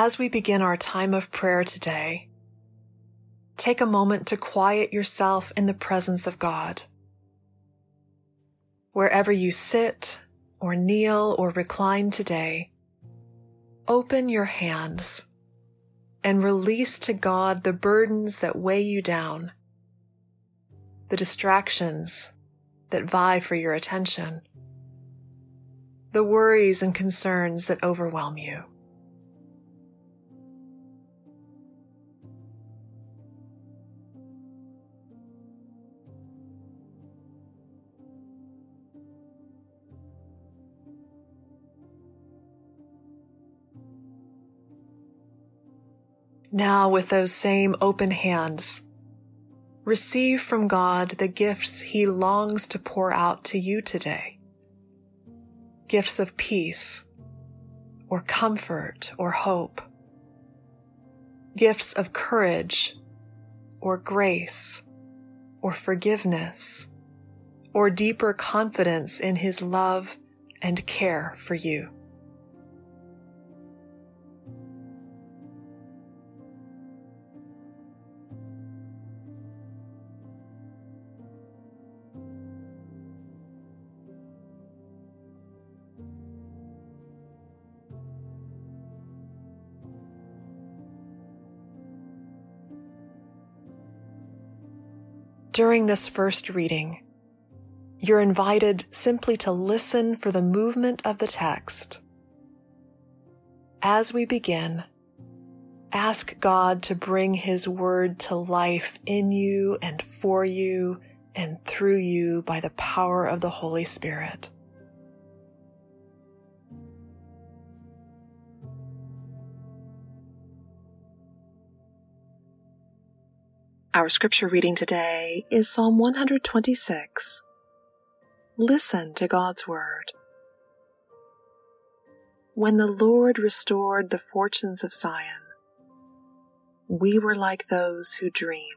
As we begin our time of prayer today, take a moment to quiet yourself in the presence of God. Wherever you sit or kneel or recline today, open your hands and release to God the burdens that weigh you down, the distractions that vie for your attention, the worries and concerns that overwhelm you. Now, with those same open hands, receive from God the gifts He longs to pour out to you today. Gifts of peace, or comfort, or hope. Gifts of courage, or grace, or forgiveness, or deeper confidence in His love and care for you. During this first reading, you're invited simply to listen for the movement of the text. As we begin, ask God to bring His Word to life in you and for you and through you by the power of the Holy Spirit. Our scripture reading today is Psalm 126. Listen to God's Word. When the Lord restored the fortunes of Zion, we were like those who dream.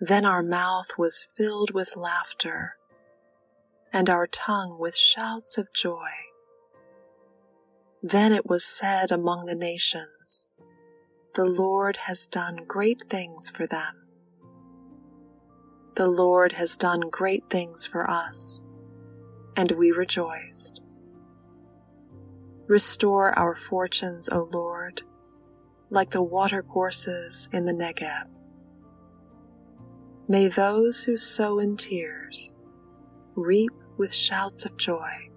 Then our mouth was filled with laughter, and our tongue with shouts of joy. Then it was said among the nations, the Lord has done great things for them. The Lord has done great things for us, and we rejoiced. Restore our fortunes, O Lord, like the watercourses in the Negeb. May those who sow in tears reap with shouts of joy.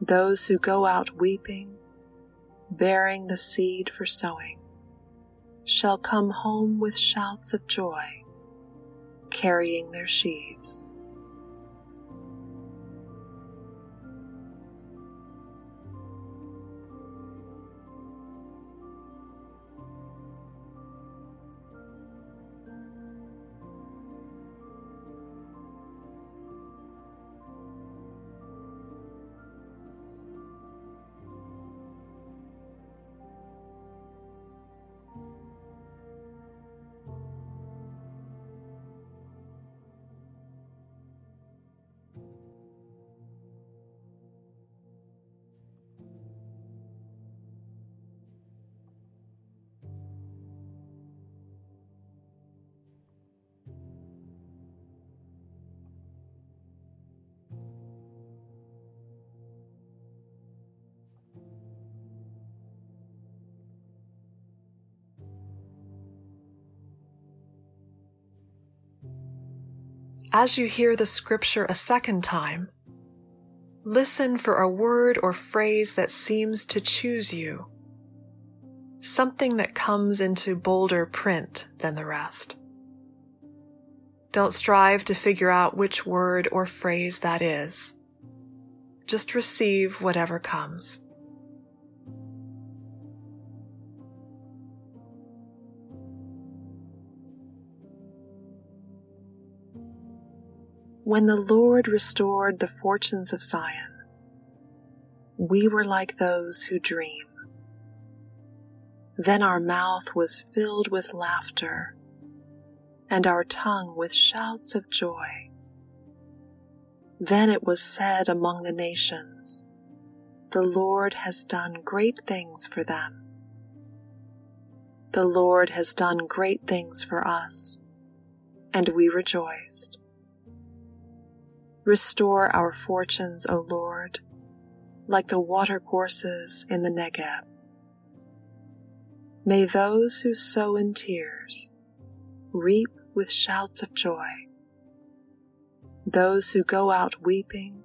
Those who go out weeping bearing the seed for sowing, shall come home with shouts of joy, carrying their sheaves. As you hear the scripture a second time, listen for a word or phrase that seems to choose you, something that comes into bolder print than the rest. Don't strive to figure out which word or phrase that is. Just receive whatever comes. When the Lord restored the fortunes of Zion, we were like those who dream. Then our mouth was filled with laughter, and our tongue with shouts of joy. Then it was said among the nations, The Lord has done great things for them. The Lord has done great things for us, and we rejoiced. Restore our fortunes, O Lord, like the watercourses in the Negeb. May those who sow in tears reap with shouts of joy. Those who go out weeping,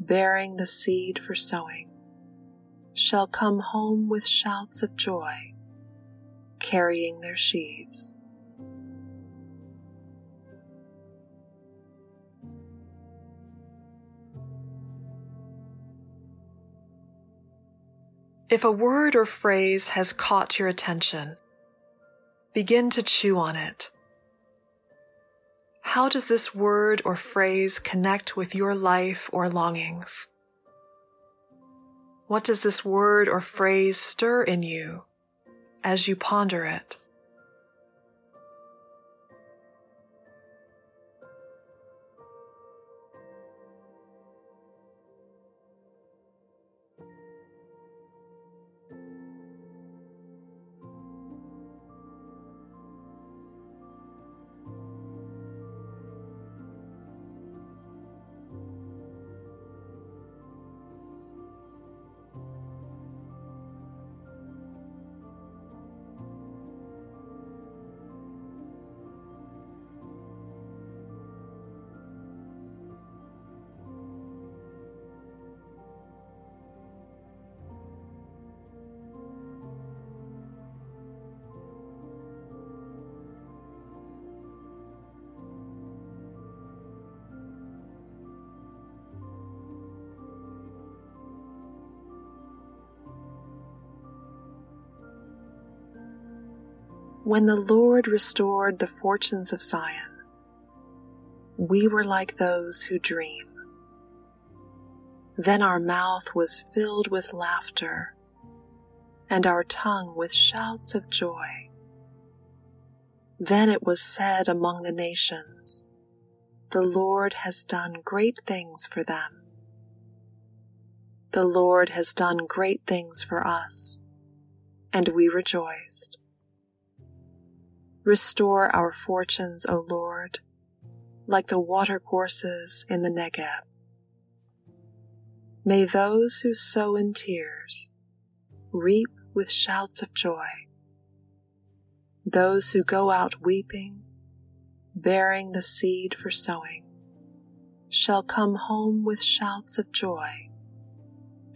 bearing the seed for sowing, shall come home with shouts of joy, carrying their sheaves. If a word or phrase has caught your attention, begin to chew on it. How does this word or phrase connect with your life or longings? What does this word or phrase stir in you as you ponder it? When the Lord restored the fortunes of Zion, we were like those who dream. Then our mouth was filled with laughter and our tongue with shouts of joy. Then it was said among the nations, The Lord has done great things for them. The Lord has done great things for us, and we rejoiced. Restore our fortunes, O Lord, like the watercourses in the Negeb. May those who sow in tears reap with shouts of joy. Those who go out weeping, bearing the seed for sowing, shall come home with shouts of joy,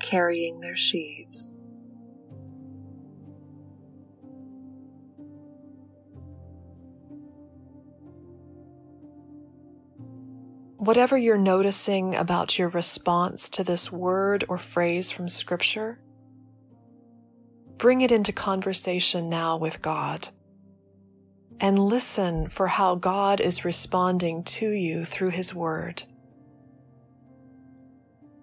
carrying their sheaves. Whatever you're noticing about your response to this word or phrase from Scripture, bring it into conversation now with God and listen for how God is responding to you through His Word.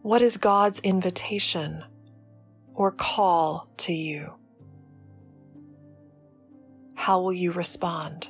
What is God's invitation or call to you? How will you respond?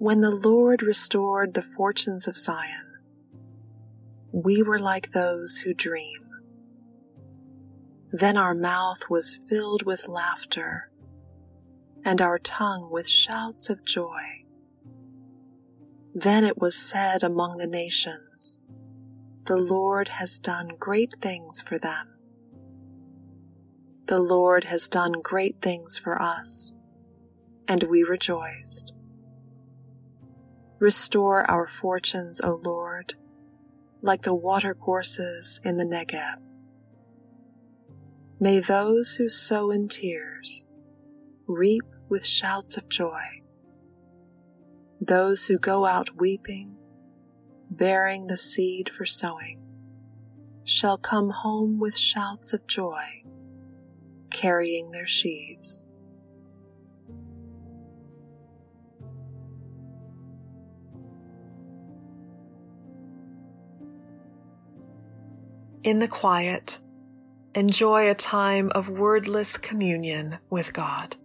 When the Lord restored the fortunes of Zion, we were like those who dream. Then our mouth was filled with laughter and our tongue with shouts of joy. Then it was said among the nations, The Lord has done great things for them. The Lord has done great things for us, and we rejoiced. Restore our fortunes, O Lord, like the watercourses in the Negeb. May those who sow in tears reap with shouts of joy. Those who go out weeping, bearing the seed for sowing, shall come home with shouts of joy, carrying their sheaves. In the quiet, enjoy a time of wordless communion with God.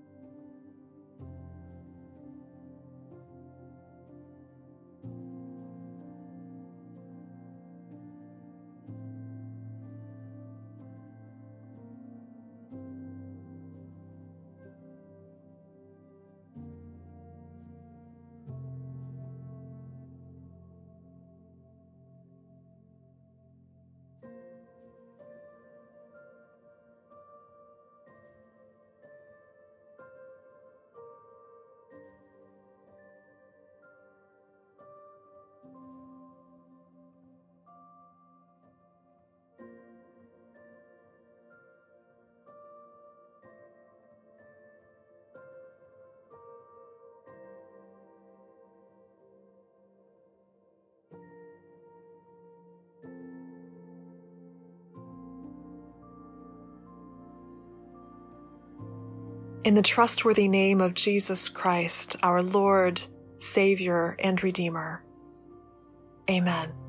In the trustworthy name of Jesus Christ, our Lord, Savior, and Redeemer. Amen.